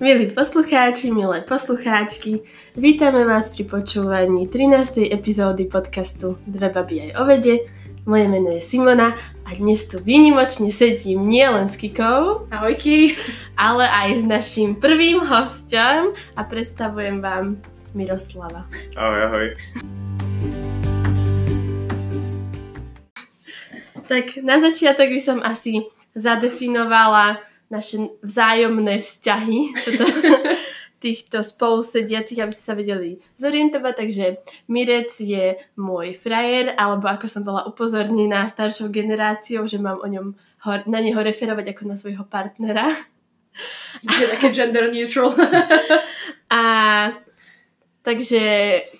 Milí poslucháči, milé poslucháčky, vítame vás pri počúvaní 13. epizódy podcastu Dve baby aj o vede. Moje meno je Simona a dnes tu výnimočne sedím nielen s Kikou, ahojky, ale aj s naším prvým hostom a predstavujem vám Miroslava. Ahoj, ahoj. Tak na začiatok by som asi zadefinovala naše vzájomné vzťahy toto, týchto spolusediacich, aby ste sa vedeli zorientovať. Takže Mirec je môj frajer, alebo ako som bola upozornená staršou generáciou, že mám o ňom na neho referovať ako na svojho partnera. Je také gender neutral. a takže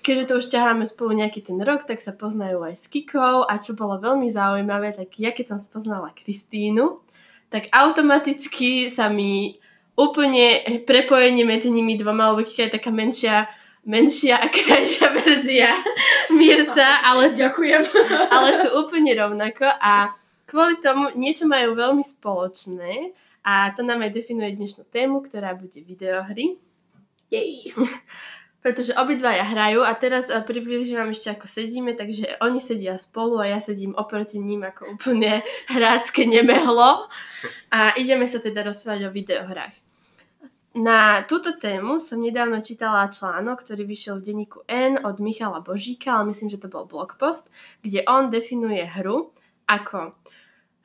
keďže to už ťaháme spolu nejaký ten rok, tak sa poznajú aj s Kikou a čo bolo veľmi zaujímavé, tak ja keď som spoznala Kristínu, tak automaticky sa mi úplne prepojenie medzi nimi dvoma, lebo je taká menšia menšia a krajšia verzia Mirca, ale sú, Ďakujem. ale sú úplne rovnako a kvôli tomu niečo majú veľmi spoločné a to nám aj definuje dnešnú tému, ktorá bude videohry. Jej pretože obidvaja hrajú a teraz eh, vám ešte ako sedíme, takže oni sedia spolu a ja sedím oproti ním ako úplne hrácké nemehlo a ideme sa teda rozprávať o videohrách. Na túto tému som nedávno čítala článok, ktorý vyšiel v denníku N od Michala Božíka, ale myslím, že to bol blogpost, kde on definuje hru ako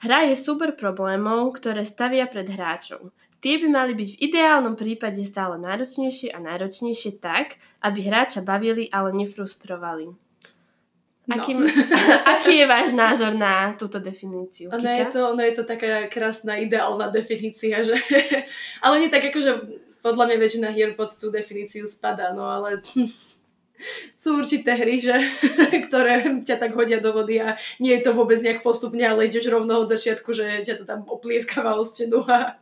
Hra je súbor problémov, ktoré stavia pred hráčov. Tie by mali byť v ideálnom prípade stále náročnejšie a náročnejšie tak, aby hráča bavili, ale nefrustrovali. No. Aký, aký je váš názor na túto definíciu? Ono je, to, ono je to taká krásna ideálna definícia, že... ale nie tak ako, že podľa mňa väčšina hier pod tú definíciu spadá, no ale sú určité hry, že, ktoré ťa tak hodia do vody a nie je to vôbec nejak postupne, ale ideš rovno od začiatku, že ťa to tam oplieskava o stenu a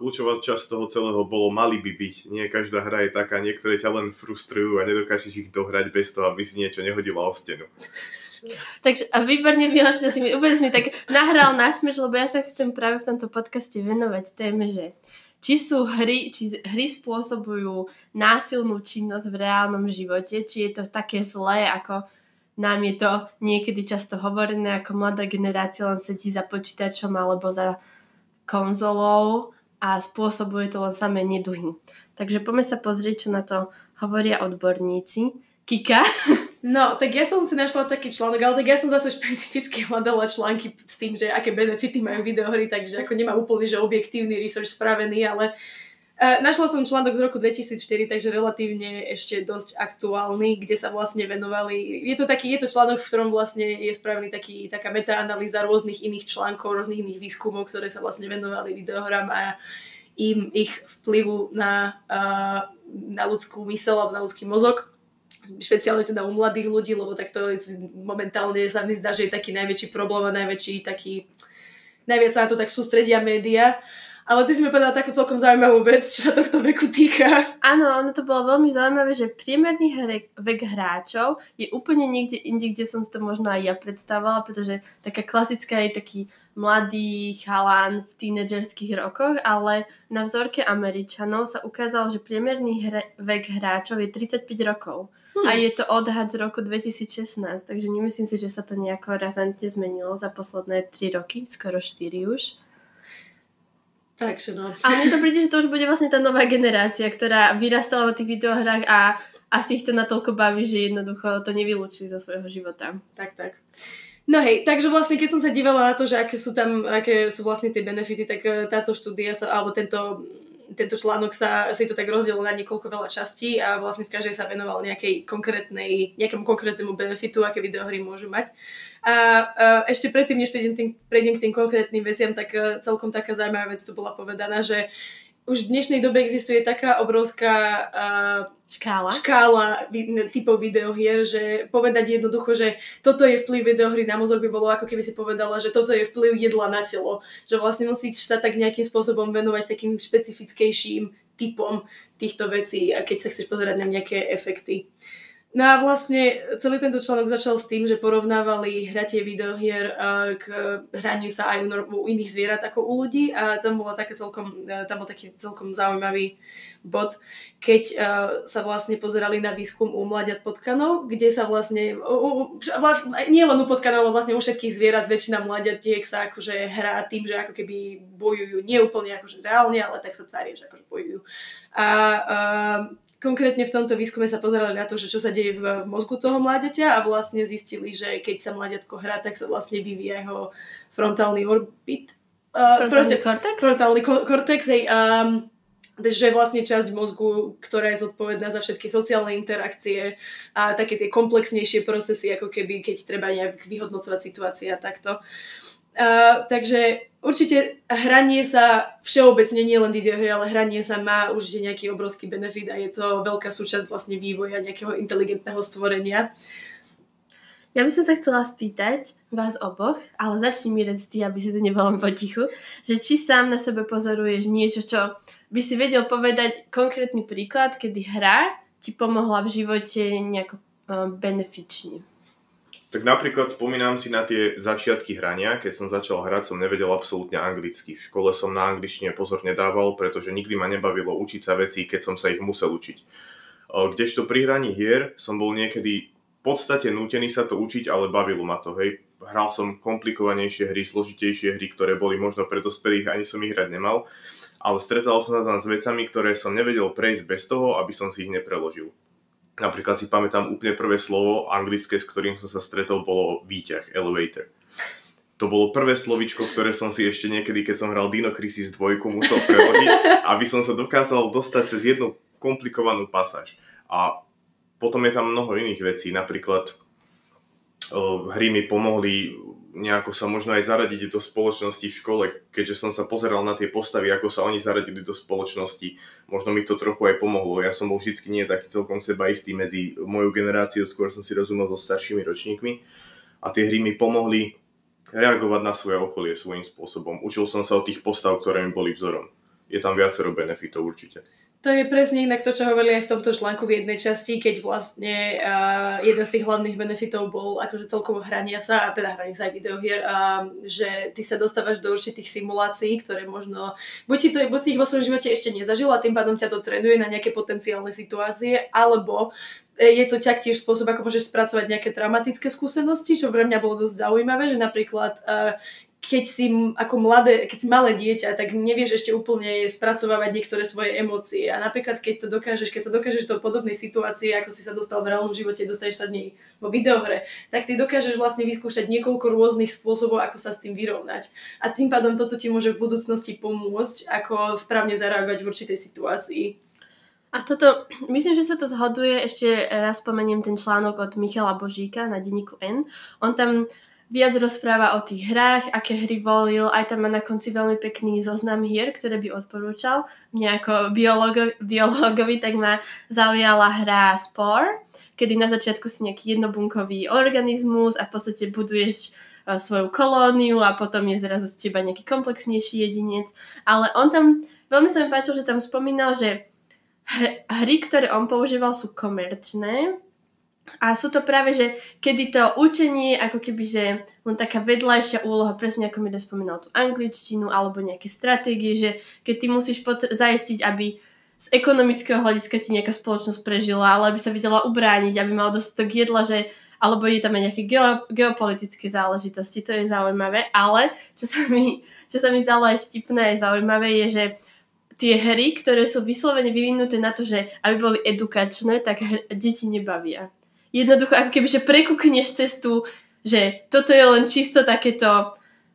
kľúčová časť toho celého bolo mali by byť. Nie každá hra je taká, niektoré ťa len frustrujú a nedokážeš ich dohrať bez toho, aby si niečo nehodila o stenu. Takže a výborne Miloš, si mi úplne si mi tak nahral na lebo ja sa chcem práve v tomto podcaste venovať téme, že či sú hry, či hry spôsobujú násilnú činnosť v reálnom živote, či je to také zlé, ako nám je to niekedy často hovorené, ako mladá generácia len sedí za počítačom alebo za konzolou a spôsobuje to len samé neduhy. Takže poďme sa pozrieť, čo na to hovoria odborníci. Kika? No, tak ja som si našla taký článok, ale tak ja som zase špecificky hľadala články s tým, že aké benefity majú videohry, takže ako nemám úplný, že objektívny research spravený, ale našla som článok z roku 2004, takže relatívne ešte dosť aktuálny, kde sa vlastne venovali, je to taký, je to článok, v ktorom vlastne je spravený taký, taká metaanalýza rôznych iných článkov, rôznych iných výskumov, ktoré sa vlastne venovali videohrám a im ich vplyvu na, uh, na ľudskú mysel alebo na ľudský mozog špeciálne teda u mladých ľudí, lebo tak to momentálne sa mi zdá, že je taký najväčší problém a najväčší taký, najviac sa na to tak sústredia média. Ale ty si mi povedala takú celkom zaujímavú vec, čo sa tohto veku týka. Áno, ono to bolo veľmi zaujímavé, že priemerný vek hráčov je úplne niekde inde, kde som si to možno aj ja predstavovala, pretože taká klasická je taký mladý chalán v tínedžerských rokoch, ale na vzorke Američanov sa ukázalo, že priemerný hre- vek hráčov je 35 rokov. Hmm. A je to odhad z roku 2016, takže nemyslím si, že sa to nejako razantne zmenilo za posledné 3 roky, skoro 4 už. Takže no. A mne to príde, že to už bude vlastne tá nová generácia, ktorá vyrastala na tých videohrách a asi ich to natoľko baví, že jednoducho to nevylúčili zo svojho života. Tak, tak. No hej, takže vlastne keď som sa dívala na to, že aké sú tam, aké sú vlastne tie benefity, tak eh, táto štúdia sa, alebo tento tento článok sa si to tak rozdielil na niekoľko veľa častí a vlastne v každej sa venoval nejakej konkrétnej, nejakému konkrétnemu benefitu, aké videohry môžu mať. A, a ešte predtým, než prejdem, prejdem k tým konkrétnym veciam, tak e, celkom taká zaujímavá vec tu bola povedaná, že už v dnešnej dobe existuje taká obrovská uh, škála, škála typov videohier, že povedať jednoducho, že toto je vplyv videohry na mozog by bolo ako keby si povedala, že toto je vplyv jedla na telo. Že vlastne musíš sa tak nejakým spôsobom venovať takým špecifickejším typom týchto vecí, keď sa chceš pozerať na nejaké efekty. No a vlastne celý tento článok začal s tým, že porovnávali hratie videohier k hraniu sa aj u, iných zvierat ako u ľudí a tam bola také celkom, tam bol taký celkom zaujímavý bod, keď uh, sa vlastne pozerali na výskum u mladiat potkanov, kde sa vlastne, u, u, nie len u potkanov, ale vlastne u všetkých zvierat, väčšina mladiatiek sa akože hrá tým, že ako keby bojujú, nie úplne akože reálne, ale tak sa tvária, že akože bojujú. A uh, Konkrétne v tomto výskume sa pozerali na to, že čo sa deje v mozgu toho mláďaťa a vlastne zistili, že keď sa mláďatko hrá, tak sa vlastne vyvíja jeho frontálny orbit. Uh, frontálny kortex? Frontálny ko- kortex, hej, um, že vlastne časť mozgu, ktorá je zodpovedná za všetky sociálne interakcie a také tie komplexnejšie procesy, ako keby, keď treba nejak vyhodnocovať situácia takto. Uh, takže Určite hranie sa všeobecne, nie len videohry, ale hranie sa má určite nejaký obrovský benefit a je to veľká súčasť vlastne vývoja nejakého inteligentného stvorenia. Ja by som sa chcela spýtať vás oboch, ale začni mi reť ty, aby si to nebolo potichu, že či sám na sebe pozoruješ niečo, čo by si vedel povedať konkrétny príklad, kedy hra ti pomohla v živote nejako uh, benefične. Tak napríklad spomínam si na tie začiatky hrania, keď som začal hrať, som nevedel absolútne anglicky. V škole som na angličtine pozor nedával, pretože nikdy ma nebavilo učiť sa veci, keď som sa ich musel učiť. Kdežto pri hraní hier som bol niekedy v podstate nútený sa to učiť, ale bavilo ma to, hej. Hral som komplikovanejšie hry, složitejšie hry, ktoré boli možno pre dospelých, ani som ich hrať nemal, ale stretal som sa tam s vecami, ktoré som nevedel prejsť bez toho, aby som si ich nepreložil. Napríklad si pamätám úplne prvé slovo anglické, s ktorým som sa stretol, bolo výťah, elevator. To bolo prvé slovičko, ktoré som si ešte niekedy, keď som hral Dino Crisis 2, musel preložiť, aby som sa dokázal dostať cez jednu komplikovanú pasáž. A potom je tam mnoho iných vecí, napríklad hry mi pomohli nejako sa možno aj zaradiť do spoločnosti v škole, keďže som sa pozeral na tie postavy, ako sa oni zaradili do spoločnosti. Možno mi to trochu aj pomohlo. Ja som bol vždy nie taký celkom seba istý medzi mojou generáciou, skôr som si rozumel so staršími ročníkmi. A tie hry mi pomohli reagovať na svoje okolie svojím spôsobom. Učil som sa od tých postav, ktoré mi boli vzorom. Je tam viacero benefitov určite. To je presne inak to, čo hovorili aj v tomto článku v jednej časti, keď vlastne uh, jeden z tých hlavných benefitov bol akože celkovo hrania sa, a teda hrania sa aj videohier, uh, že ty sa dostávaš do určitých simulácií, ktoré možno, buď si, to, buď si ich vo svojom živote ešte nezažil a tým pádom ťa to trénuje na nejaké potenciálne situácie, alebo e, je to taktiež spôsob, ako môžeš spracovať nejaké traumatické skúsenosti, čo pre mňa bolo dosť zaujímavé, že napríklad uh, keď si ako mladé, keď si malé dieťa, tak nevieš ešte úplne spracovávať niektoré svoje emócie. A napríklad, keď to dokážeš, keď sa dokážeš do podobnej situácie, ako si sa dostal v reálnom živote, dostaneš sa nej vo videohre, tak ty dokážeš vlastne vyskúšať niekoľko rôznych spôsobov, ako sa s tým vyrovnať. A tým pádom toto ti môže v budúcnosti pomôcť, ako správne zareagovať v určitej situácii. A toto, myslím, že sa to zhoduje, ešte raz spomeniem ten článok od Michala Božíka na denníku N. On tam viac rozpráva o tých hrách, aké hry volil, aj tam má na konci veľmi pekný zoznam hier, ktoré by odporúčal. Mňa ako biologo, biologovi tak ma zaujala hra Spore, kedy na začiatku si nejaký jednobunkový organizmus a v podstate buduješ uh, svoju kolóniu a potom je zrazu z teba nejaký komplexnejší jedinec. Ale on tam, veľmi sa mi páčilo, že tam spomínal, že hry, ktoré on používal sú komerčné, a sú to práve, že kedy to učenie, ako keby, že len taká vedľajšia úloha, presne ako mi spomínal tú angličtinu, alebo nejaké stratégie, že keď ty musíš potr- zaistiť, aby z ekonomického hľadiska ti nejaká spoločnosť prežila, ale aby sa vedela ubrániť, aby mal dostatok jedla, že alebo je tam aj nejaké geo, geopolitické záležitosti, to je zaujímavé, ale čo sa mi, čo sa mi zdalo aj vtipné, aj zaujímavé je, že tie hry, ktoré sú vyslovene vyvinuté na to, že aby boli edukačné, tak hr- deti nebavia jednoducho ako keby, že prekúkneš cestu, že toto je len čisto takéto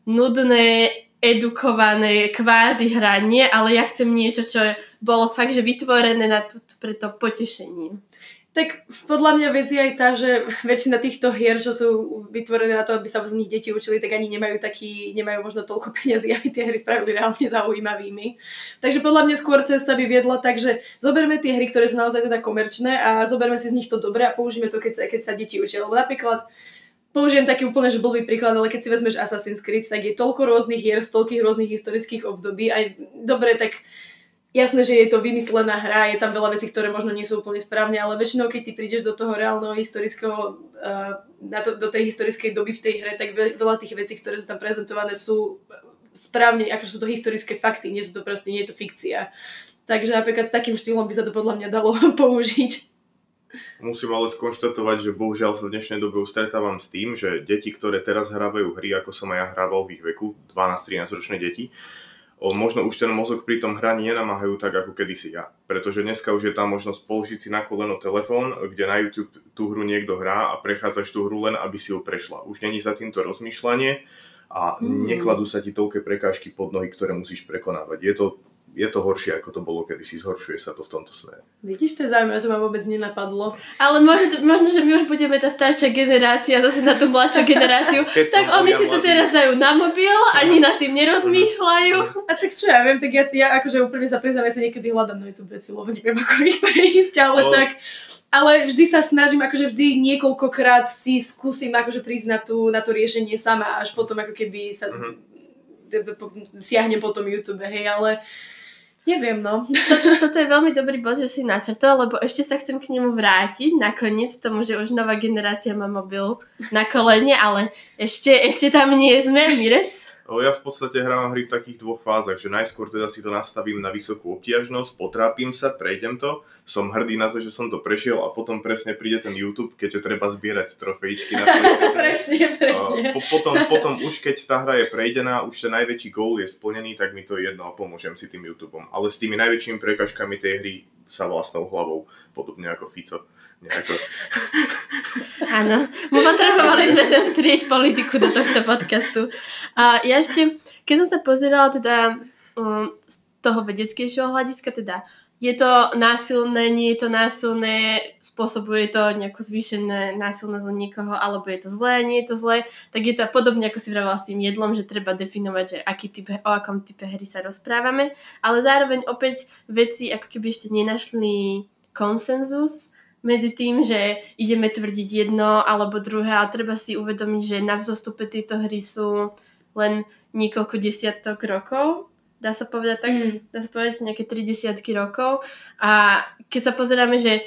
nudné, edukované kvázi hranie, ale ja chcem niečo, čo bolo fakt, že vytvorené na tú, pre to potešenie. Tak podľa mňa vec je aj tá, že väčšina týchto hier, čo sú vytvorené na to, aby sa z nich deti učili, tak ani nemajú taký, nemajú možno toľko peniazy, aby tie hry spravili reálne zaujímavými. Takže podľa mňa skôr cesta by viedla tak, že zoberme tie hry, ktoré sú naozaj teda komerčné a zoberme si z nich to dobre a použijeme to, keď sa, keď sa deti učia. Lebo napríklad použijem taký úplne že blbý príklad, ale keď si vezmeš Assassin's Creed, tak je toľko rôznych hier z toľkých rôznych historických období. Aj dobre, tak jasné, že je to vymyslená hra, je tam veľa vecí, ktoré možno nie sú úplne správne, ale väčšinou, keď ty prídeš do toho reálneho historického, uh, na to, do tej historickej doby v tej hre, tak veľa tých vecí, ktoré sú tam prezentované, sú správne, akože sú to historické fakty, nie sú to proste, nie je to fikcia. Takže napríklad takým štýlom by sa to podľa mňa dalo použiť. Musím ale skonštatovať, že bohužiaľ sa v dnešnej dobe stretávam s tým, že deti, ktoré teraz hrávajú hry, ako som aj ja hrával v ich veku, 12-13 ročné deti, o, možno už ten mozog pri tom hraní nenamáhajú tak ako kedysi ja. Pretože dneska už je tam možnosť položiť si na koleno telefón, kde na YouTube tú hru niekto hrá a prechádzaš tú hru len, aby si ju prešla. Už není za týmto rozmýšľanie a mm. nekladú sa ti toľké prekážky pod nohy, ktoré musíš prekonávať. Je to je to horšie, ako to bolo kedysi, zhoršuje sa to v tomto smere. Vidíš, to je zaujímavé, že ma vôbec nenapadlo. Ale možno, možno, že my už budeme tá staršia generácia, zase na tú mladšiu generáciu, Keď tak oni si to teraz dajú na mobil, ani nad tým nerozmýšľajú. A tak čo ja viem, tak ja, ja akože úplne sa priznám, ja sa niekedy hľadám na YouTube veci, lebo neviem, ako ich prejsť, ale o... tak ale vždy sa snažím, akože vždy niekoľkokrát si skúsim akože prísť na, tú, na to riešenie sama, až potom ako keby sa mm-hmm. siahnem po tom YouTube, hej, ale uh, Neviem, no. Toto, toto je veľmi dobrý bod, že si načrtol, lebo ešte sa chcem k nemu vrátiť nakoniec tomu, že už nová generácia má mobil na kolene, ale ešte, ešte tam nie sme, Mirec. Ja v podstate hrávam hry v takých dvoch fázach, že najskôr teda si to nastavím na vysokú obtiažnosť, potrápim sa, prejdem to, som hrdý na to, že som to prešiel a potom presne príde ten YouTube, keď je treba zbierať trofejčky na Presne, presne. Po, potom, potom už keď tá hra je prejdená, už ten najväčší goal je splnený, tak mi to je jedno a pomôžem si tým YouTubeom. Ale s tými najväčšími prekažkami tej hry sa vlastnou hlavou, podobne ako Fico. Áno, potrebovali sme sem vtrieť politiku do tohto podcastu. A ja ešte, keď som sa pozerala teda um, z toho vedeckejšieho hľadiska, teda je to násilné, nie je to násilné, spôsobuje to nejakú zvýšené násilnosť u niekoho, alebo je to zlé, nie je to zlé, tak je to podobne ako si vravela s tým jedlom, že treba definovať, že aký typ, o akom type hry sa rozprávame, ale zároveň opäť veci ako keby ešte nenašli konsenzus, medzi tým, že ideme tvrdiť jedno alebo druhé, ale treba si uvedomiť, že na vzostupe tieto hry sú len niekoľko desiatok rokov, dá sa povedať tak, mm. dá sa povedať nejaké tri desiatky rokov a keď sa pozeráme, že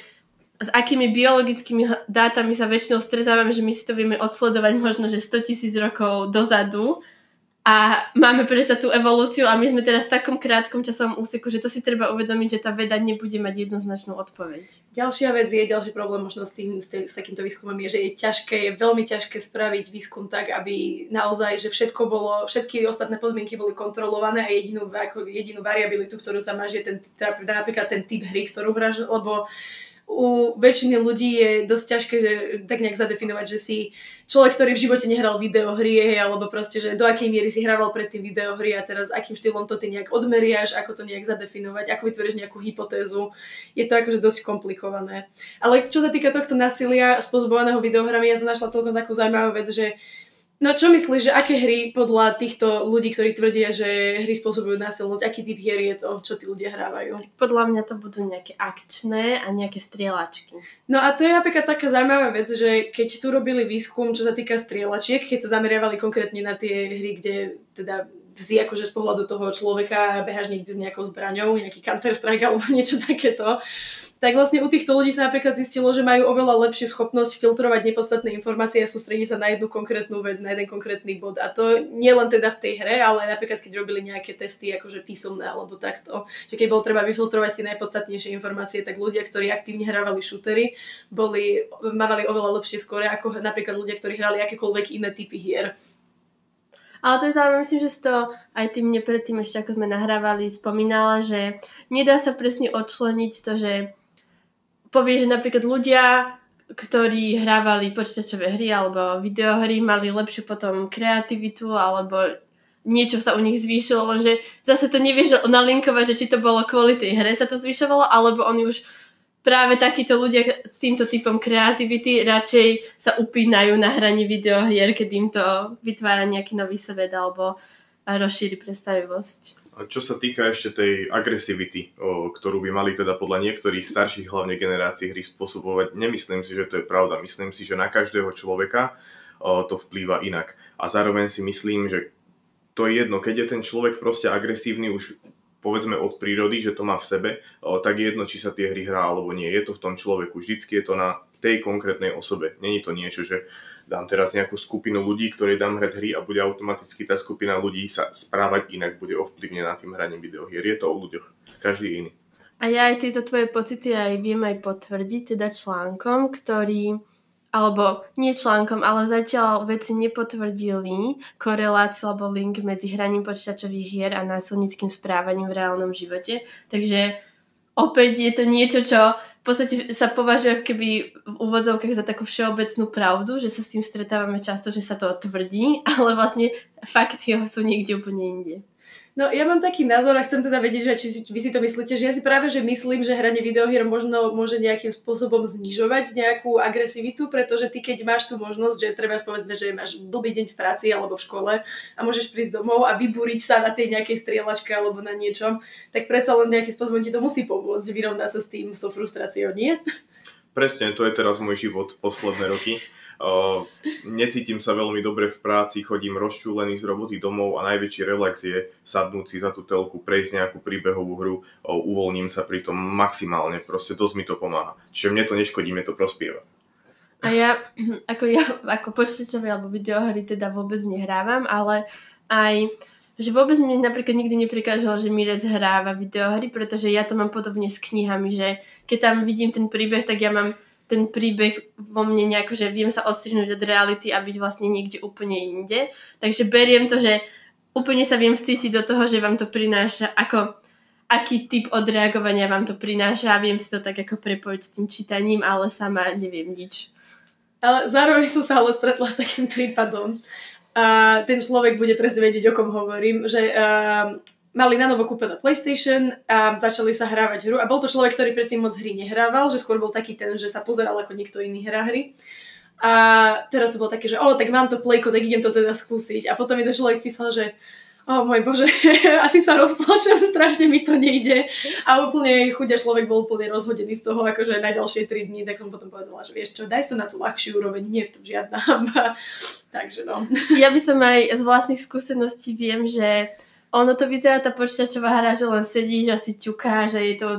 s akými biologickými dátami sa väčšinou stretávame, že my si to vieme odsledovať možno, že 100 tisíc rokov dozadu, a máme predsa tú evolúciu a my sme teraz v takom krátkom časovom úseku, že to si treba uvedomiť, že tá veda nebude mať jednoznačnú odpoveď. Ďalšia vec je, ďalší problém možno s, tým, s, tým, s takýmto výskumom je, že je ťažké, je veľmi ťažké spraviť výskum tak, aby naozaj, že všetko bolo, všetky ostatné podmienky boli kontrolované a jedinú, ako jedinú variabilitu, ktorú tam máš, je ten, teda napríklad ten typ hry, ktorú hráš, lebo u väčšiny ľudí je dosť ťažké že, tak nejak zadefinovať, že si človek, ktorý v živote nehral videohry, hej, alebo proste, že do akej miery si hrával predtým videohry a teraz akým štýlom to ty nejak odmeriaš, ako to nejak zadefinovať, ako vytvoríš nejakú hypotézu. Je to akože dosť komplikované. Ale čo sa týka tohto násilia spôsobovaného videohrami, ja som našla celkom takú zaujímavú vec, že No čo myslíš, že aké hry podľa týchto ľudí, ktorí tvrdia, že hry spôsobujú násilnosť, aký typ hier je to, čo tí ľudia hrávajú? Podľa mňa to budú nejaké akčné a nejaké strieľačky. No a to je napríklad taká zaujímavá vec, že keď tu robili výskum, čo sa týka strieľačiek, keď sa zameriavali konkrétne na tie hry, kde teda si akože z pohľadu toho človeka behaš niekde s nejakou zbraňou, nejaký Counter-Strike alebo niečo takéto, tak vlastne u týchto ľudí sa napríklad zistilo, že majú oveľa lepšiu schopnosť filtrovať nepodstatné informácie a sústrediť sa na jednu konkrétnu vec, na jeden konkrétny bod. A to nie len teda v tej hre, ale aj napríklad keď robili nejaké testy akože písomné alebo takto, že keď bolo treba vyfiltrovať tie najpodstatnejšie informácie, tak ľudia, ktorí aktívne hrávali šútery, boli, mávali oveľa lepšie skore ako napríklad ľudia, ktorí hrali akékoľvek iné typy hier. Ale to je zaujímavé, myslím, že si to aj ty predtým ešte ako sme nahrávali spomínala, že nedá sa presne odčleniť to, že povie, že napríklad ľudia, ktorí hrávali počítačové hry alebo videohry, mali lepšiu potom kreativitu alebo niečo sa u nich zvýšilo, lenže zase to nevieš nalinkovať, že či to bolo kvôli tej hre sa to zvyšovalo, alebo oni už práve takíto ľudia s týmto typom kreativity radšej sa upínajú na hranie videohier, keď im to vytvára nejaký nový svet alebo rozšíri predstavivosť. Čo sa týka ešte tej agresivity, ktorú by mali teda podľa niektorých starších hlavne generácií hry spôsobovať, nemyslím si, že to je pravda. Myslím si, že na každého človeka to vplýva inak. A zároveň si myslím, že to je jedno, keď je ten človek proste agresívny už povedzme od prírody, že to má v sebe, tak jedno, či sa tie hry hrá alebo nie. Je to v tom človeku. Vždycky je to na tej konkrétnej osobe. Není to niečo, že dám teraz nejakú skupinu ľudí, ktorej dám hrať hry a bude automaticky tá skupina ľudí sa správať inak, bude ovplyvnená tým hraním videohier. Je to o ľuďoch. Každý iný. A ja aj tieto tvoje pocity aj viem aj potvrdiť, teda článkom, ktorý alebo nie článkom, ale zatiaľ veci nepotvrdili koreláciu alebo link medzi hraním počítačových hier a násilnickým správaním v reálnom živote. Takže opäť je to niečo, čo v podstate sa považuje keby v úvodzovkách za takú všeobecnú pravdu, že sa s tým stretávame často, že sa to tvrdí, ale vlastne fakty sú niekde úplne inde. No ja mám taký názor a chcem teda vedieť, že či si, vy si to myslíte, že ja si práve že myslím, že hranie videohier možno môže nejakým spôsobom znižovať nejakú agresivitu, pretože ty keď máš tú možnosť, že treba povedzme, že máš blbý deň v práci alebo v škole a môžeš prísť domov a vybúriť sa na tej nejakej strieľačke alebo na niečom, tak predsa len nejakým spôsobom ti to musí pomôcť vyrovnať sa s tým, so frustráciou, nie? Presne, to je teraz môj život posledné roky. Necítim sa veľmi dobre v práci, chodím rozčúlený z roboty domov a najväčší relax je sadnúť si za tú telku, prejsť nejakú príbehovú hru, uh, uvoľním sa pri tom maximálne, proste dosť mi to pomáha. Čiže mne to neškodí, mne to prospieva. A ja, ako ja, ako počítačové alebo videohry teda vôbec nehrávam, ale aj že vôbec mi napríklad nikdy neprikážalo, že Mirec hráva videohry, pretože ja to mám podobne s knihami, že keď tam vidím ten príbeh, tak ja mám ten príbeh vo mne nejako, že viem sa odstrihnúť od reality a byť vlastne niekde úplne inde. Takže beriem to, že úplne sa viem vcítiť do toho, že vám to prináša, ako aký typ odreagovania vám to prináša a viem si to tak ako prepojiť s tým čítaním, ale sama neviem nič. Ale zároveň som sa ale stretla s takým prípadom. A ten človek bude presne vedieť, o kom hovorím, že uh, mali na novo kúpené PlayStation a začali sa hrávať hru a bol to človek, ktorý predtým moc hry nehrával, že skôr bol taký ten, že sa pozeral ako niekto iný hrá hry. A teraz to bolo také, že o, tak mám to playko, tak idem to teda skúsiť. A potom mi ten človek písal, že o môj bože, asi sa rozplašem, strašne mi to nejde. A úplne chudia človek bol úplne rozhodený z toho, akože na ďalšie 3 dní, tak som potom povedala, že vieš čo, daj sa na tú ľahšiu úroveň, nie je v tom žiadna Takže no. Ja by som aj z vlastných skúseností viem, že ono to vyzerá tá počítačová hra, že len sedíš a si ťuká, že je to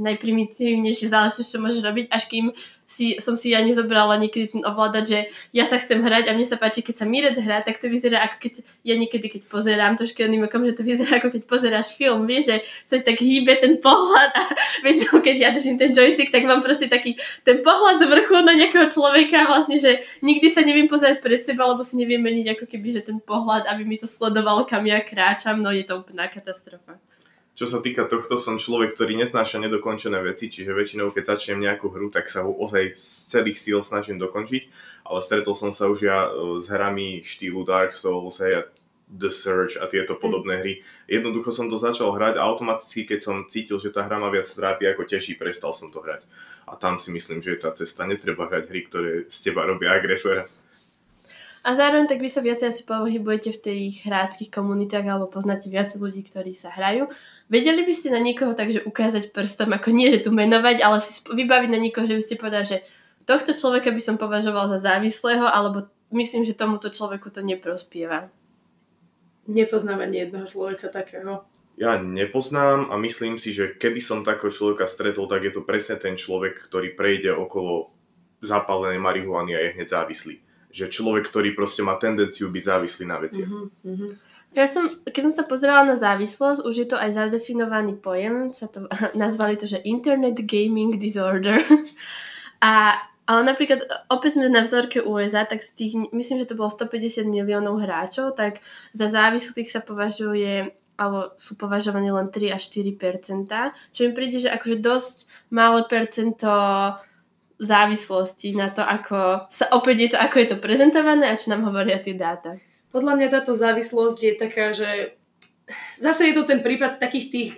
najprimitívnejšie záležitosť, čo môžeš robiť, až kým si, som si ja nezobrala niekedy ten ovládať, že ja sa chcem hrať a mne sa páči, keď sa Mirec hrá, tak to vyzerá ako keď ja niekedy, keď pozerám trošku iným okom, že to vyzerá ako keď pozeráš film, vieš, že sa tak hýbe ten pohľad a väčšinou keď ja držím ten joystick, tak mám proste taký ten pohľad z vrchu na nejakého človeka vlastne, že nikdy sa neviem pozerať pred seba, lebo si neviem meniť ako keby, že ten pohľad, aby mi to sledovalo, kam ja kráčam, no je to úplná katastrofa. Čo sa týka tohto, som človek, ktorý neznáša nedokončené veci, čiže väčšinou, keď začnem nejakú hru, tak sa ho ozaj z celých síl snažím dokončiť, ale stretol som sa už ja e, s hrami štýlu Dark Souls, hej, The Search a tieto podobné hry. Jednoducho som to začal hrať a automaticky, keď som cítil, že tá hra ma viac trápi ako teší, prestal som to hrať. A tam si myslím, že je tá cesta. Netreba hrať hry, ktoré z teba robia agresora. A zároveň tak vy sa viacej asi pohybujete v tých hráckých komunitách alebo poznáte viac ľudí, ktorí sa hrajú. Vedeli by ste na niekoho takže ukázať prstom, ako nie, že tu menovať, ale si vybaviť na niekoho, že by ste povedali, že tohto človeka by som považoval za závislého, alebo myslím, že tomuto človeku to neprospieva. Nepoznám ani jedného človeka takého. Ja nepoznám a myslím si, že keby som takého človeka stretol, tak je to presne ten človek, ktorý prejde okolo zapálenej marihuany a je hneď závislý že človek, ktorý proste má tendenciu byť závislý na veciach. Mm-hmm. Ja som, keď som sa pozerala na závislosť, už je to aj zadefinovaný pojem, sa to nazvali to, že Internet Gaming Disorder. A ale napríklad, opäť sme na vzorke USA, tak z tých, myslím, že to bolo 150 miliónov hráčov, tak za závislých sa považuje alebo sú považovaní len 3 až 4% čo mi príde, že akože dosť malé percento závislosti na to, ako sa opäť je to, ako je to prezentované a čo nám hovoria tie dáta. Podľa mňa táto závislosť je taká, že zase je to ten prípad takých tých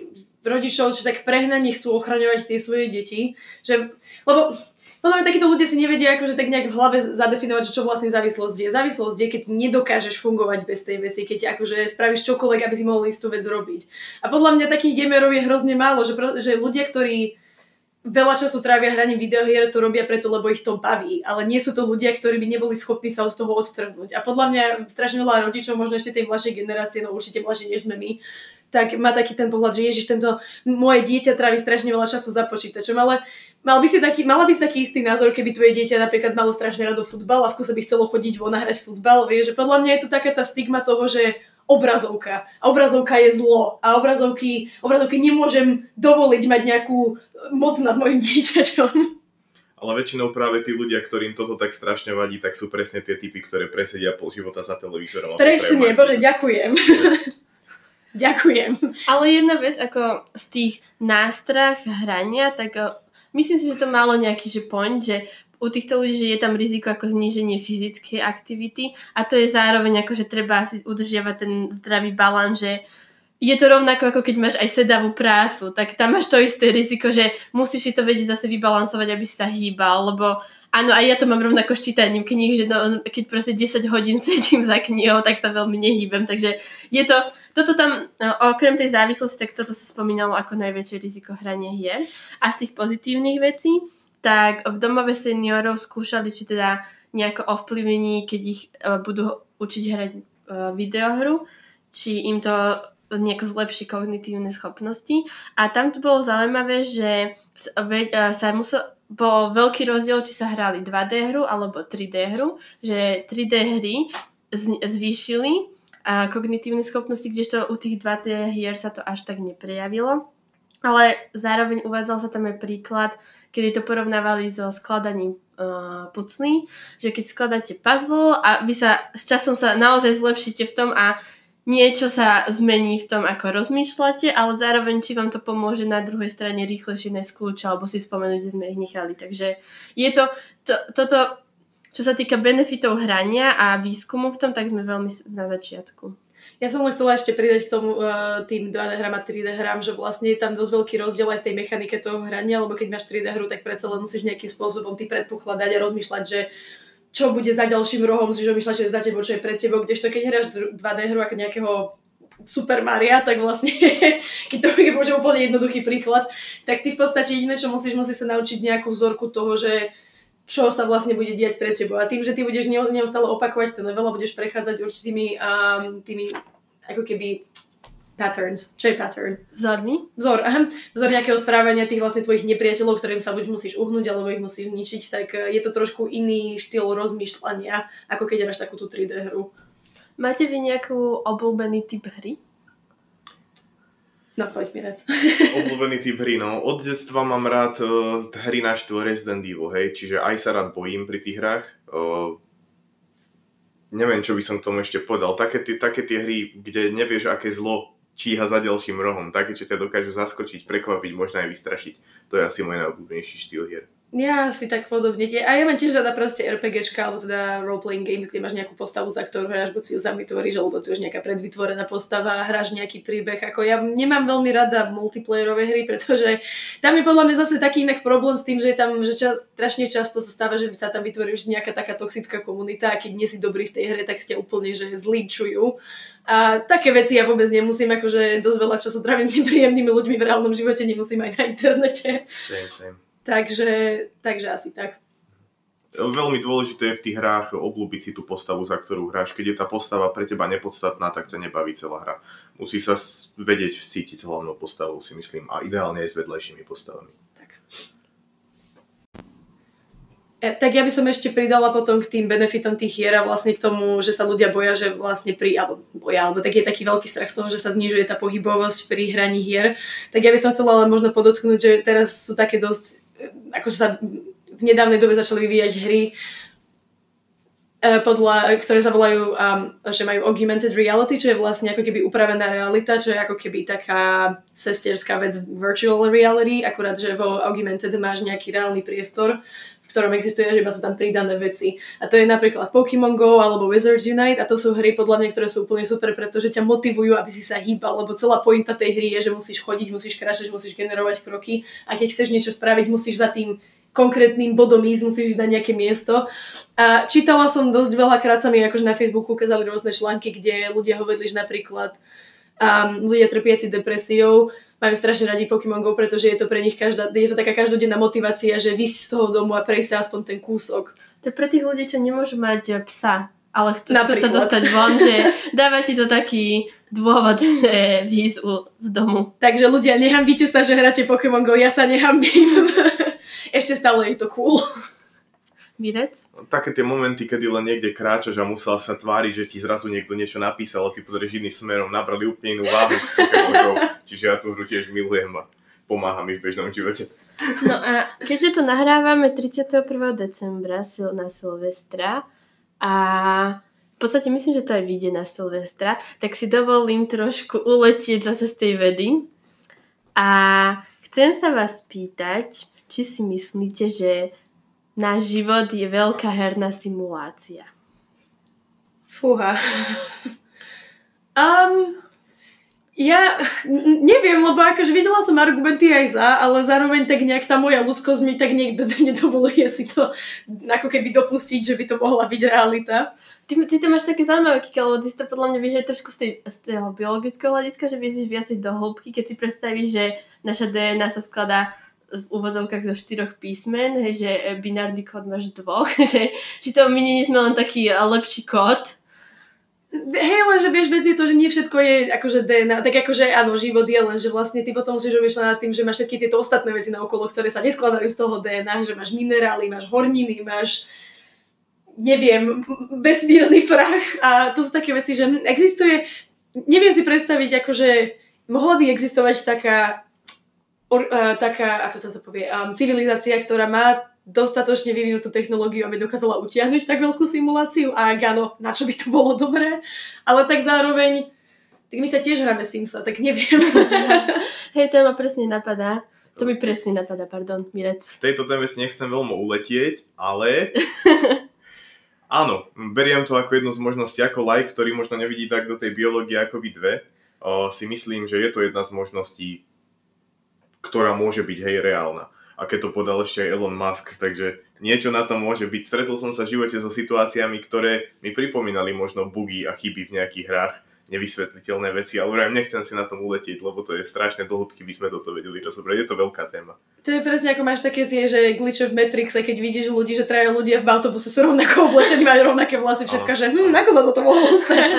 rodičov, čo tak prehnane chcú ochraňovať tie svoje deti, že, lebo podľa mňa takíto ľudia si nevedia akože tak nejak v hlave zadefinovať, čo vlastne závislosť je. Závislosť je, keď nedokážeš fungovať bez tej veci, keď akože spravíš čokoľvek, aby si mohol istú vec robiť. A podľa mňa takých gamerov je hrozne málo, že, že ľudia, ktorí veľa času trávia hraním videohier, to robia preto, lebo ich to baví, ale nie sú to ľudia, ktorí by neboli schopní sa od toho odtrhnúť. A podľa mňa strašne veľa rodičov, možno ešte tej mladšej generácie, no určite mladšie než sme my, tak má taký ten pohľad, že ježiš, tento moje dieťa trávi strašne veľa času za počítačom, ale mal by si taký, mala by si taký istý názor, keby tvoje dieťa napríklad malo strašne rado futbal a v kuse by chcelo chodiť von a hrať futbal, vieš, že podľa mňa je tu taká tá stigma toho, že obrazovka. A obrazovka je zlo. A obrazovky, obrazovky nemôžem dovoliť mať nejakú moc nad mojim dieťaťom. Ale väčšinou práve tí ľudia, ktorým toto tak strašne vadí, tak sú presne tie typy, ktoré presedia pol života za televízorom. Presne, bože, ďakujem. ďakujem. Ale jedna vec, ako z tých nástrah hrania, tak myslím si, že to malo nejaký že point, že u týchto ľudí, že je tam riziko ako zníženie fyzickej aktivity a to je zároveň ako, že treba si udržiavať ten zdravý balán, že je to rovnako ako keď máš aj sedavú prácu, tak tam máš to isté riziko, že musíš si to vedieť zase vybalansovať, aby si sa hýbal, lebo áno, aj ja to mám rovnako s čítaním kníh, že no, keď proste 10 hodín sedím za knihou, tak sa veľmi nehýbem, takže je to, toto tam, no, okrem tej závislosti, tak toto sa spomínalo ako najväčšie riziko hrania hier. A z tých pozitívnych vecí, tak v domove seniorov skúšali, či teda nejako ovplyvní, keď ich uh, budú učiť hrať uh, videohru, či im to nejako zlepší kognitívne schopnosti. A tam to bolo zaujímavé, že sa musel, bol veľký rozdiel, či sa hrali 2D hru alebo 3D hru, že 3D hry zvýšili kognitívne schopnosti, kdežto u tých 2D hier sa to až tak neprejavilo. Ale zároveň uvádzal sa tam aj príklad, kedy to porovnávali so skladaním uh, puclí, že keď skladáte puzzle a vy sa s časom sa naozaj zlepšíte v tom a niečo sa zmení v tom, ako rozmýšľate, ale zároveň či vám to pomôže na druhej strane rýchlejšie nájsť kľúč alebo si spomenúť, kde sme ich nechali. Takže je to, to toto, čo sa týka benefitov hrania a výskumu v tom, tak sme veľmi na začiatku. Ja som chcela ešte pridať k tomu uh, tým 2D hrám a 3D hrám, že vlastne je tam dosť veľký rozdiel aj v tej mechanike toho hrania, lebo keď máš 3D hru, tak predsa len musíš nejakým spôsobom ty predpokladať a rozmýšľať, že čo bude za ďalším rohom, si rozmýšľať, že je za tebou, čo je pred tebou, kdežto keď hráš 2D hru ako nejakého Super Maria, tak vlastne, keď to je môže úplne jednoduchý príklad, tak ty v podstate jediné, čo musíš, musíš sa naučiť nejakú vzorku toho, že čo sa vlastne bude diať pred tebou. A tým, že ty budeš neustále opakovať ten level a budeš prechádzať určitými um, tými ako keby patterns. Čo je pattern? Vzormi? Vzor, aha. Vzor nejakého správania tých vlastne tvojich nepriateľov, ktorým sa buď musíš uhnúť, alebo ich musíš zničiť, tak eh, je to trošku iný štýl rozmýšľania, ako keď hráš takúto 3D hru. Máte vy nejakú obľúbený typ hry? No, poď mi rec. Obľúbený typ hry, no. Od detstva mám rád uh, hry na štýl Resident Evil, hej. Čiže aj sa rád bojím pri tých hrách. Uh, neviem, čo by som k tomu ešte povedal. Také, tie, také tie hry, kde nevieš, aké zlo číha za ďalším rohom. Také, čo ťa dokážu zaskočiť, prekvapiť, možno aj vystrašiť. To je asi môj najobľúbenejší štýl hier. Ja si tak podobne. A ja mám tiež rada proste RPGčka, alebo teda role-playing games, kde máš nejakú postavu, za ktorú hráš, buď si ju sám vytvoríš, alebo tu už nejaká predvytvorená postava hráš nejaký príbeh. Ako ja nemám veľmi rada multiplayerové hry, pretože tam je podľa mňa zase taký inak problém s tým, že tam že čas, strašne často sa stáva, že sa tam vytvorí už nejaká taká toxická komunita a keď nie si dobrý v tej hre, tak ste úplne že zlinčujú. A také veci ja vôbec nemusím, akože dosť veľa času trávim s nepríjemnými ľuďmi v reálnom živote, nemusím aj na internete. Same, same. Takže, takže asi tak. Veľmi dôležité je v tých hrách obľúbiť si tú postavu, za ktorú hráš. Keď je tá postava pre teba nepodstatná, tak ťa nebaví celá hra. Musí sa vedieť vcítiť s hlavnou postavou, si myslím, a ideálne aj s vedľajšími postavami. Tak. E, tak ja by som ešte pridala potom k tým benefitom tých hier a vlastne k tomu, že sa ľudia boja, že vlastne pri, alebo boja, alebo tak je taký veľký strach z toho, že sa znižuje tá pohybovosť pri hraní hier. Tak ja by som chcela len možno podotknúť, že teraz sú také dosť ako sa v nedávnej dobe začali vyvíjať hry, e, podľa, ktoré sa volajú, um, že majú augmented reality, čo je vlastne ako keby upravená realita, čo je ako keby taká sestierská vec virtual reality, akurát, že vo augmented máš nejaký reálny priestor, v ktorom existuje, že iba sú tam pridané veci. A to je napríklad Pokémon Go alebo Wizards Unite a to sú hry podľa mňa, ktoré sú úplne super, pretože ťa motivujú, aby si sa hýbal, lebo celá pointa tej hry je, že musíš chodiť, musíš kráčať, musíš generovať kroky a keď chceš niečo spraviť, musíš za tým konkrétnym bodom ísť, musíš ísť na nejaké miesto. A čítala som dosť veľa krát sa mi akože na Facebooku ukázali rôzne články, kde ľudia hovorili, že napríklad um, ľudia trpiaci depresiou majú strašne radi Pokémon Go, pretože je to pre nich každá, je to taká každodenná motivácia, že vysť z toho domu a prejsť sa aspoň ten kúsok. To je pre tých ľudí, čo nemôžu mať psa Ale chcú, chcú sa dostať von, že dáva ti to taký dôvod, že výjsť u- z domu. Takže ľudia, nehambíte sa, že hráte Pokémon Go, ja sa nehambím. Ešte stále je to cool. Mirec? Také tie momenty, kedy len niekde kráčaš a musel sa tváriť, že ti zrazu niekto niečo napísal a ty podrieš iným smerom, nabrali úplne inú váhu. Čiže ja tú hru tiež milujem a pomáha mi v bežnom živote. No a keďže to nahrávame 31. decembra sil- na Silvestra a v podstate myslím, že to aj vyjde na Silvestra, tak si dovolím trošku uletieť zase z tej vedy. A chcem sa vás pýtať, či si myslíte, že náš život je veľká herná simulácia. Fúha. Um, ja neviem, lebo akože videla som argumenty aj za, ale zároveň tak nejak tá moja ľudskosť mi tak niekto nedovoluje si to ako keby dopustiť, že by to mohla byť realita. Ty, ty to máš také zaujímavé, Kika, lebo ty si to podľa mňa vieš aj trošku z, tej, z toho biologického hľadiska, že vieš viacej do hĺbky, keď si predstavíš, že naša DNA sa skladá v úvodzovkách zo štyroch písmen, hej, že e, binárny kód máš dvoch, že či to my nie sme len taký e, lepší kód. Hej, len že vieš, vec je to, že nie všetko je akože DNA, tak akože áno, život je len, že vlastne ty potom si rozmýšľať nad tým, že máš všetky tieto ostatné veci na okolo, ktoré sa neskladajú z toho DNA, že máš minerály, máš horniny, máš neviem, vesmírny prach a to sú také veci, že existuje, neviem si predstaviť, akože mohla by existovať taká or, uh, taká, ako sa to povie, um, civilizácia, ktorá má dostatočne vyvinutú technológiu, aby dokázala utiahnuť tak veľkú simuláciu a ak áno, na čo by to bolo dobré, ale tak zároveň tak my sa tiež hráme Simsa, tak neviem. Hej, to ma presne napadá. To mi presne napadá, pardon, Mirec. V tejto téme si nechcem veľmi uletieť, ale áno, beriem to ako jednu z možností, ako like, ktorý možno nevidí tak do tej biológie ako vy dve. O, si myslím, že je to jedna z možností, ktorá môže byť hej reálna. A keď to podal ešte aj Elon Musk, takže niečo na tom môže byť. Stretol som sa v živote so situáciami, ktoré mi pripomínali možno bugy a chyby v nejakých hrách, nevysvetliteľné veci, ale vrajím, nechcem si na tom uletieť, lebo to je strašne dlhobky, by sme toto vedeli rozobrať. Je to veľká téma. To je presne ako máš také tie, že glitche v Matrixe, keď vidíš ľudí, že traja ľudia v autobuse sú rovnako oblečení, majú rovnaké vlasy, všetko, že hm, ako sa toto mohlo stať?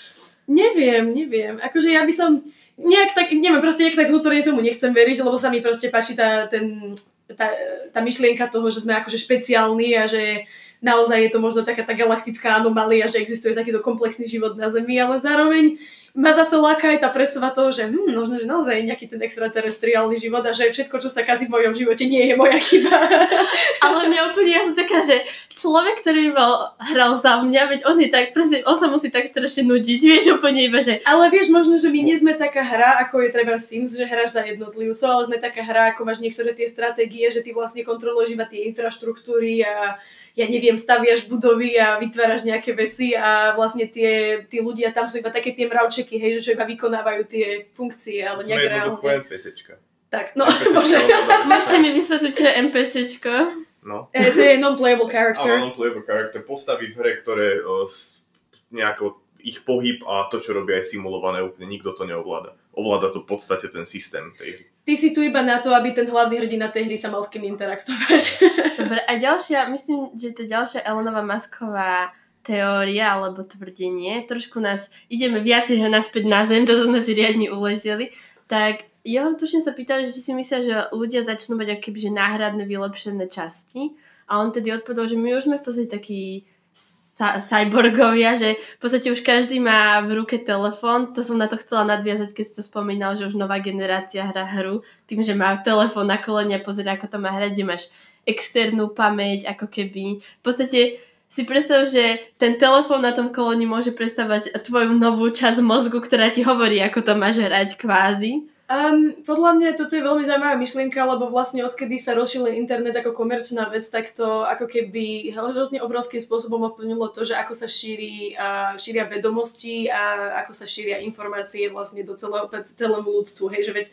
neviem, neviem. Akože ja by som nejak tak, neviem, proste nejak tak vnútorne tomu nechcem veriť, lebo sa mi proste páči tá, ten, tá, tá myšlienka toho, že sme akože špeciálni a že naozaj je to možno taká tá galaktická anomália, že existuje takýto komplexný život na Zemi, ale zároveň ma zase láka aj tá predstava toho, že hm, možno, že naozaj je nejaký ten extraterestriálny život a že všetko, čo sa kazí v mojom živote, nie je moja chyba. Ale mňa úplne, ja som taká, že človek, ktorý by mal, hral za mňa, veď on je tak, proste, on sa musí tak strašne nudiť, vieš, úplne iba, že Ale vieš, možno, že my nie sme taká hra, ako je treba Sims, že hráš za jednotlivcov, ale sme taká hra, ako máš niektoré tie stratégie, že ty vlastne kontroluješ iba tie infraštruktúry a ja neviem, staviaš budovy a vytváraš nejaké veci a vlastne tie, tí ľudia tam sú iba také tie mravčeky, hej, že čo iba vykonávajú tie funkcie, ale nejak reálne. NPCčka. Tak, no, bože. môžete mi vysvetliť, čo je NPCčko? No. E, to je non-playable character. non-playable character, postavy v hre, ktoré o, s, nejako ich pohyb a to, čo robia, je simulované úplne, nikto to neovláda. Ovláda to v podstate ten systém tej hry. Ty si tu iba na to, aby ten hlavný hrdina tej hry sa mal s kým interaktovať. Dobre, a ďalšia, myslím, že to ďalšia Elenová Masková teória alebo tvrdenie, trošku nás, ideme viacej naspäť na zem, toto sme si riadne uleteli, tak jeho tušne sa pýtali, že si myslia, že ľudia začnú mať akoby, že náhradné vylepšené časti a on tedy odpovedal, že my už sme v podstate takí cyborgovia, že v podstate už každý má v ruke telefón. To som na to chcela nadviazať, keď si to spomínal, že už nová generácia hrá hru tým, že má telefón na kolene a pozera, ako to má hrať, kde máš externú pamäť, ako keby. V podstate si predstav, že ten telefón na tom koloni môže predstavať tvoju novú časť mozgu, ktorá ti hovorí, ako to máš hrať kvázi. Um, podľa mňa toto je veľmi zaujímavá myšlienka, lebo vlastne odkedy sa rozšíril internet ako komerčná vec, tak to ako keby hrozne obrovským spôsobom ovplyvnilo to, že ako sa šíri, uh, šíria vedomosti a ako sa šíria informácie vlastne do celého, celému ľudstvu. Hej, že veď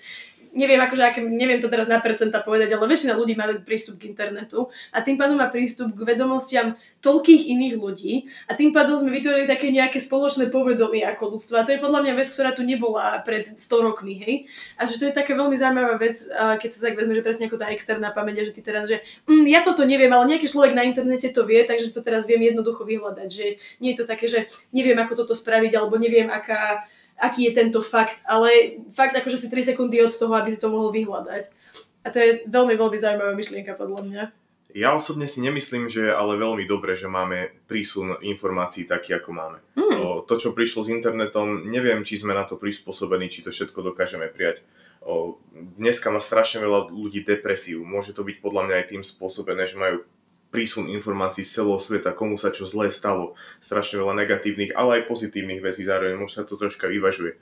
neviem, akože, aké, neviem to teraz na percenta povedať, ale väčšina ľudí má prístup k internetu a tým pádom má prístup k vedomostiam toľkých iných ľudí a tým pádom sme vytvorili také nejaké spoločné povedomie ako ľudstvo. A to je podľa mňa vec, ktorá tu nebola pred 100 rokmi, hej. A že to je taká veľmi zaujímavá vec, keď sa tak vezme, že presne ako tá externá pamäť, že ty teraz, že mm, ja toto neviem, ale nejaký človek na internete to vie, takže si to teraz viem jednoducho vyhľadať, že nie je to také, že neviem, ako toto spraviť, alebo neviem, aká, aký je tento fakt, ale fakt akože si 3 sekundy od toho, aby si to mohol vyhľadať. A to je veľmi, veľmi zaujímavá myšlienka podľa mňa. Ja osobne si nemyslím, že je ale veľmi dobré, že máme prísun informácií taký, ako máme. Mm. O, to, čo prišlo s internetom, neviem, či sme na to prispôsobení, či to všetko dokážeme prijať. O, dneska má strašne veľa ľudí depresiu. Môže to byť podľa mňa aj tým spôsobené, že majú prísun informácií z celého sveta, komu sa čo zlé stalo, strašne veľa negatívnych, ale aj pozitívnych vecí zároveň, možno sa to troška vyvažuje.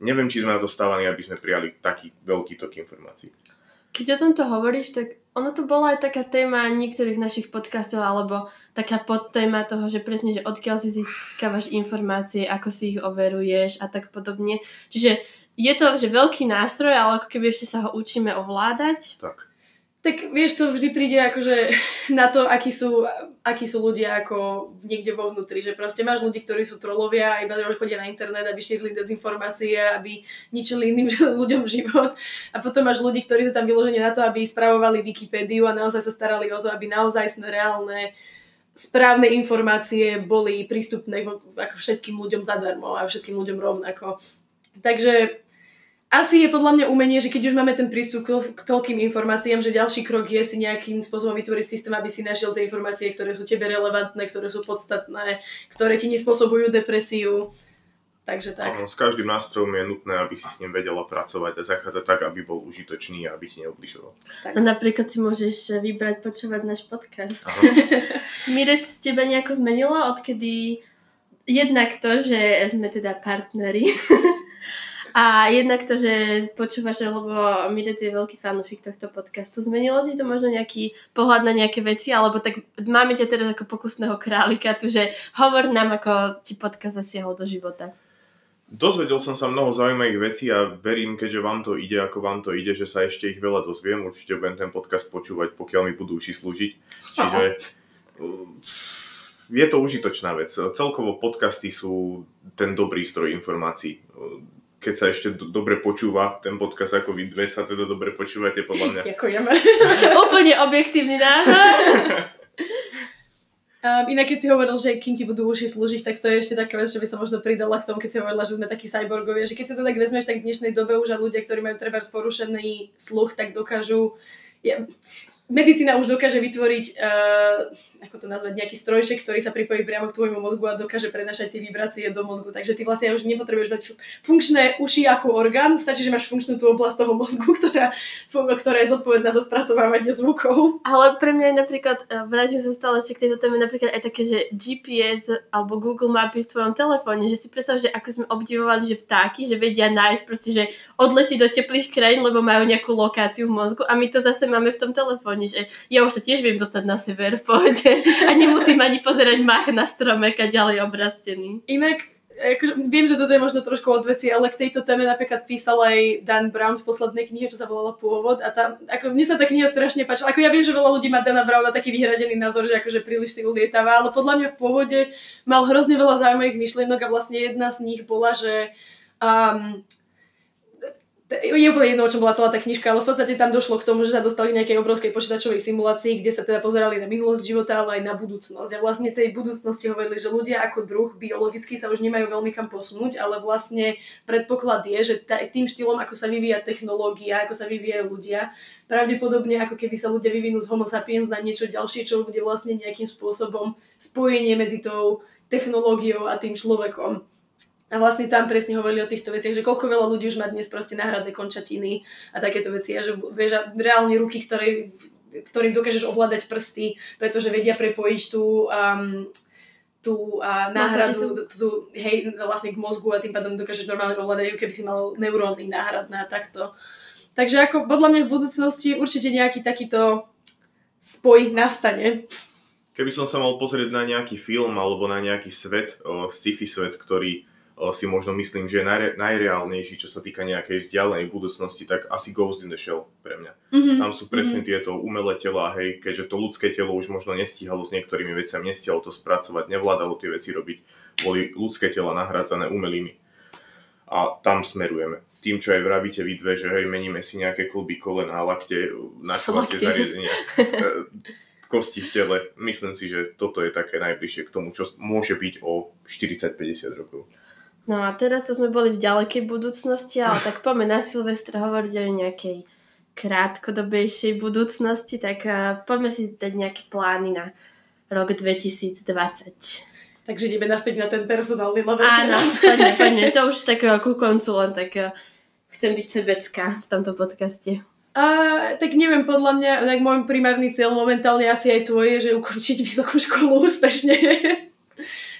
Neviem, či sme na to stávaní, aby sme prijali taký veľký tok informácií. Keď o tomto hovoríš, tak ono to bola aj taká téma niektorých našich podcastov, alebo taká podtéma toho, že presne, že odkiaľ si získavaš informácie, ako si ich overuješ a tak podobne. Čiže je to že veľký nástroj, ale ako keby ešte sa ho učíme ovládať. Tak. Tak vieš, to vždy príde akože na to, akí sú, akí sú ľudia ako niekde vo vnútri, že proste máš ľudí, ktorí sú trolovia a iba chodia na internet, aby šírili dezinformácie, aby ničili iným ľuďom život. A potom máš ľudí, ktorí sú tam vyložení na to, aby spravovali Wikipédiu a naozaj sa starali o to, aby naozaj reálne správne informácie boli prístupné ako všetkým ľuďom zadarmo a všetkým ľuďom rovnako. Takže asi je podľa mňa umenie, že keď už máme ten prístup k toľkým informáciám, že ďalší krok je si nejakým spôsobom vytvoriť systém, aby si našiel tie informácie, ktoré sú tebe relevantné, ktoré sú podstatné, ktoré ti nespôsobujú depresiu. Takže tak. Áno, s každým nástrojom je nutné, aby si s ním vedela pracovať a zachádzať tak, aby bol užitočný a aby ti neubližoval. No napríklad si môžeš vybrať počúvať náš podcast. Mirec, teba nejako zmenilo, odkedy jednak to, že sme teda partneri A jednak to, že počúvaš, lebo Mirec je veľký fanúšik tohto podcastu, zmenilo ti to možno nejaký pohľad na nejaké veci, alebo tak máme ťa teraz ako pokusného králika tu, že hovor nám, ako ti podcast zasiahol do života. Dozvedel som sa mnoho zaujímavých vecí a verím, keďže vám to ide, ako vám to ide, že sa ešte ich veľa dozviem. Určite budem ten podcast počúvať, pokiaľ mi budú uši slúžiť. Čiže je to užitočná vec. Celkovo podcasty sú ten dobrý stroj informácií keď sa ešte do, dobre počúva ten podcast, ako vy dve sa teda dobre počúvate, podľa mňa. Ďakujeme. Úplne objektívny názor. Um, inak keď si hovoril, že kým ti budú uši slúžiť, tak to je ešte taká vec, že by sa možno pridala k tomu, keď si hovorila, že sme takí cyborgovia, že keď sa to tak vezmeš, tak v dnešnej dobe už aj ľudia, ktorí majú treba porušený sluch, tak dokážu... Ja, medicína už dokáže vytvoriť, uh, ako to nazvať, nejaký strojček, ktorý sa pripojí priamo k tvojmu mozgu a dokáže prenašať tie vibrácie do mozgu. Takže ty vlastne už nepotrebuješ mať funkčné uši ako orgán, stačí, že máš funkčnú tú oblasť toho mozgu, ktorá, ktorá je zodpovedná za spracovávanie zvukov. Ale pre mňa je napríklad, e, vrátim sa stále ešte k tejto téme, napríklad aj také, že GPS alebo Google mapy v tvojom telefóne, že si predstav, že ako sme obdivovali, že vtáky, že vedia nájsť proste, že odletí do teplých krajín, lebo majú nejakú lokáciu v mozgu a my to zase máme v tom telefóne že ja už sa tiež viem dostať na sever v pohode a nemusím ani pozerať mach na strome, keď ďalej obrastený. Inak akože, viem, že toto je možno trošku odveci, ale k tejto téme napríklad písal aj Dan Brown v poslednej knihe, čo sa volala Pôvod a tam, ako mne sa tá kniha strašne páčila. Ako ja viem, že veľa ľudí má Dana Browna taký vyhradený názor, že akože príliš si ulietava, ale podľa mňa v Pôvode mal hrozne veľa zaujímavých myšlienok a vlastne jedna z nich bola, že um, je úplne jedno, o čom bola celá tá knižka, ale v podstate tam došlo k tomu, že sa dostali k nejakej obrovskej počítačovej simulácii, kde sa teda pozerali na minulosť života, ale aj na budúcnosť. A vlastne tej budúcnosti hovorili, že ľudia ako druh biologicky sa už nemajú veľmi kam posunúť, ale vlastne predpoklad je, že tým štýlom, ako sa vyvíja technológia, ako sa vyvíjajú ľudia, pravdepodobne ako keby sa ľudia vyvinú z homo sapiens na niečo ďalšie, čo bude vlastne nejakým spôsobom spojenie medzi tou technológiou a tým človekom. A vlastne tam presne hovorili o týchto veciach, že koľko veľa ľudí už má dnes proste náhradné končatiny a takéto veci. A že vieš, reálne ruky, ktoré, ktorým dokážeš ovládať prsty, pretože vedia prepojiť tú, um, tú uh, náhradu, tú, tú, hej, vlastne k mozgu a tým pádom dokážeš normálne ovládať, keby si mal neurónny náhradná takto. Takže ako podľa mňa v budúcnosti určite nejaký takýto spoj nastane. Keby som sa mal pozrieť na nejaký film alebo na nejaký svet, o, sci-fi svet, ktorý si možno myslím, že je najre, najreálnejší, čo sa týka nejakej vzdialenej budúcnosti, tak asi Ghost in the Shell pre mňa. Mm-hmm. Tam sú presne mm-hmm. tieto umelé tela, hej, keďže to ľudské telo už možno nestíhalo s niektorými vecami, nestíhalo to spracovať, nevládalo tie veci robiť, boli ľudské tela nahrádzané umelými. A tam smerujeme. Tým, čo aj vravíte vy dve, že hej, meníme si nejaké kluby, kolena, lakte, načúvate zariadenia, e, kosti v tele. Myslím si, že toto je také najbližšie k tomu, čo môže byť o 40-50 rokov. No a teraz to sme boli v ďalekej budúcnosti, ale tak poďme na Silvestra hovoriť o nejakej krátkodobejšej budúcnosti, tak uh, poďme si dať nejaké plány na rok 2020. Takže ideme naspäť na ten personálny level. Áno, poďme, poďme. To už tak ku koncu, len tak uh, chcem byť sebecká v tomto podcaste. A, tak neviem, podľa mňa, tak môj primárny cieľ momentálne asi aj tvoj je, že ukončiť vysokú školu úspešne.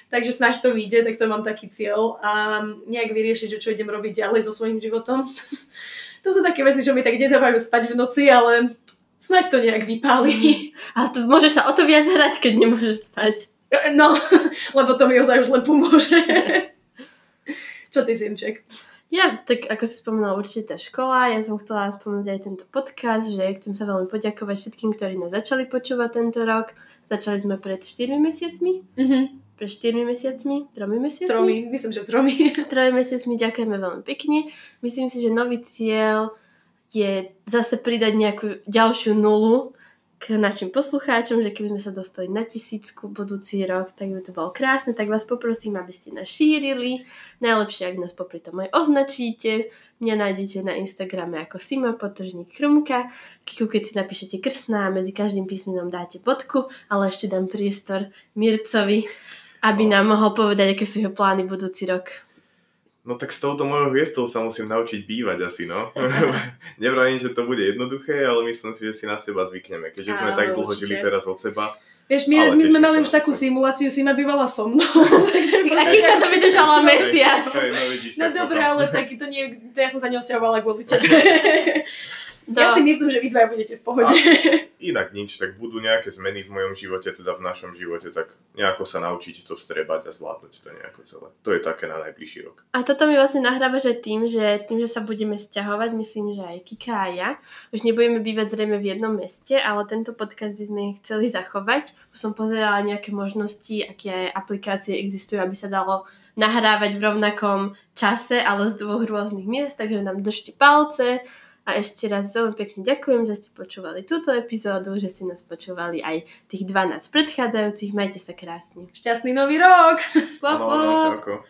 Takže snaž to vyjde, tak to mám taký cieľ a nejak vyriešiť, že čo idem robiť ďalej so svojím životom. to sú také veci, čo mi tak nedávajú spať v noci, ale snaď to nejak vypáli. A to môžeš sa o to viac hrať, keď nemôžeš spať. No, lebo to mi ozaj už len pomôže. čo ty, Simček? Ja, tak ako si spomínala, určite tá škola. Ja som chcela spomenúť aj tento podcast, že chcem sa veľmi poďakovať všetkým, ktorí nás začali počúvať tento rok. Začali sme pred 4 mesiacmi. Mm-hmm pre 4 mesiacmi, 3 mesiacmi? Tromi, myslím, že tromi. 3 mesiacmi, ďakujeme veľmi pekne. Myslím si, že nový cieľ je zase pridať nejakú ďalšiu nulu k našim poslucháčom, že keby sme sa dostali na tisícku budúci rok, tak by to bolo krásne, tak vás poprosím, aby ste nás šírili. Najlepšie, ak nás popri tom aj označíte. Mňa nájdete na Instagrame ako Sima potržník. Kiku, keď si napíšete krstná, medzi každým písmenom dáte bodku, ale ešte dám priestor Mircovi, aby nám mohol povedať, aké sú jeho plány budúci rok. No tak s touto mojou hviezdou sa musím naučiť bývať asi, no. Nevrajím, že to bude jednoduché, ale myslím si, že si na seba zvykneme, keďže sme tak dlho žili teraz od seba. Vieš, my, my sme mali už takú simuláciu, si ma bývala so mnou. A Kika to vydržala mesiac. no, no dobré, ale taký to nie, to ja som sa neosťahovala kvôli tebe. Do... Ja si myslím, že vy dva budete v pohode. A inak nič, tak budú nejaké zmeny v mojom živote, teda v našom živote, tak nejako sa naučiť to strebať a zvládnuť to nejako celé. To je také na najbližší rok. A toto mi vlastne nahrávaš aj tým, že tým, že sa budeme stiahovať, myslím, že aj Kika a ja, už nebudeme bývať zrejme v jednom meste, ale tento podcast by sme chceli zachovať. Už som pozerala nejaké možnosti, aké aplikácie existujú, aby sa dalo nahrávať v rovnakom čase, ale z dvoch rôznych miest, takže nám držte palce a ešte raz veľmi pekne ďakujem, že ste počúvali túto epizódu, že ste nás počúvali aj tých 12 predchádzajúcich. Majte sa krásne. Šťastný nový rok! Pop, pop.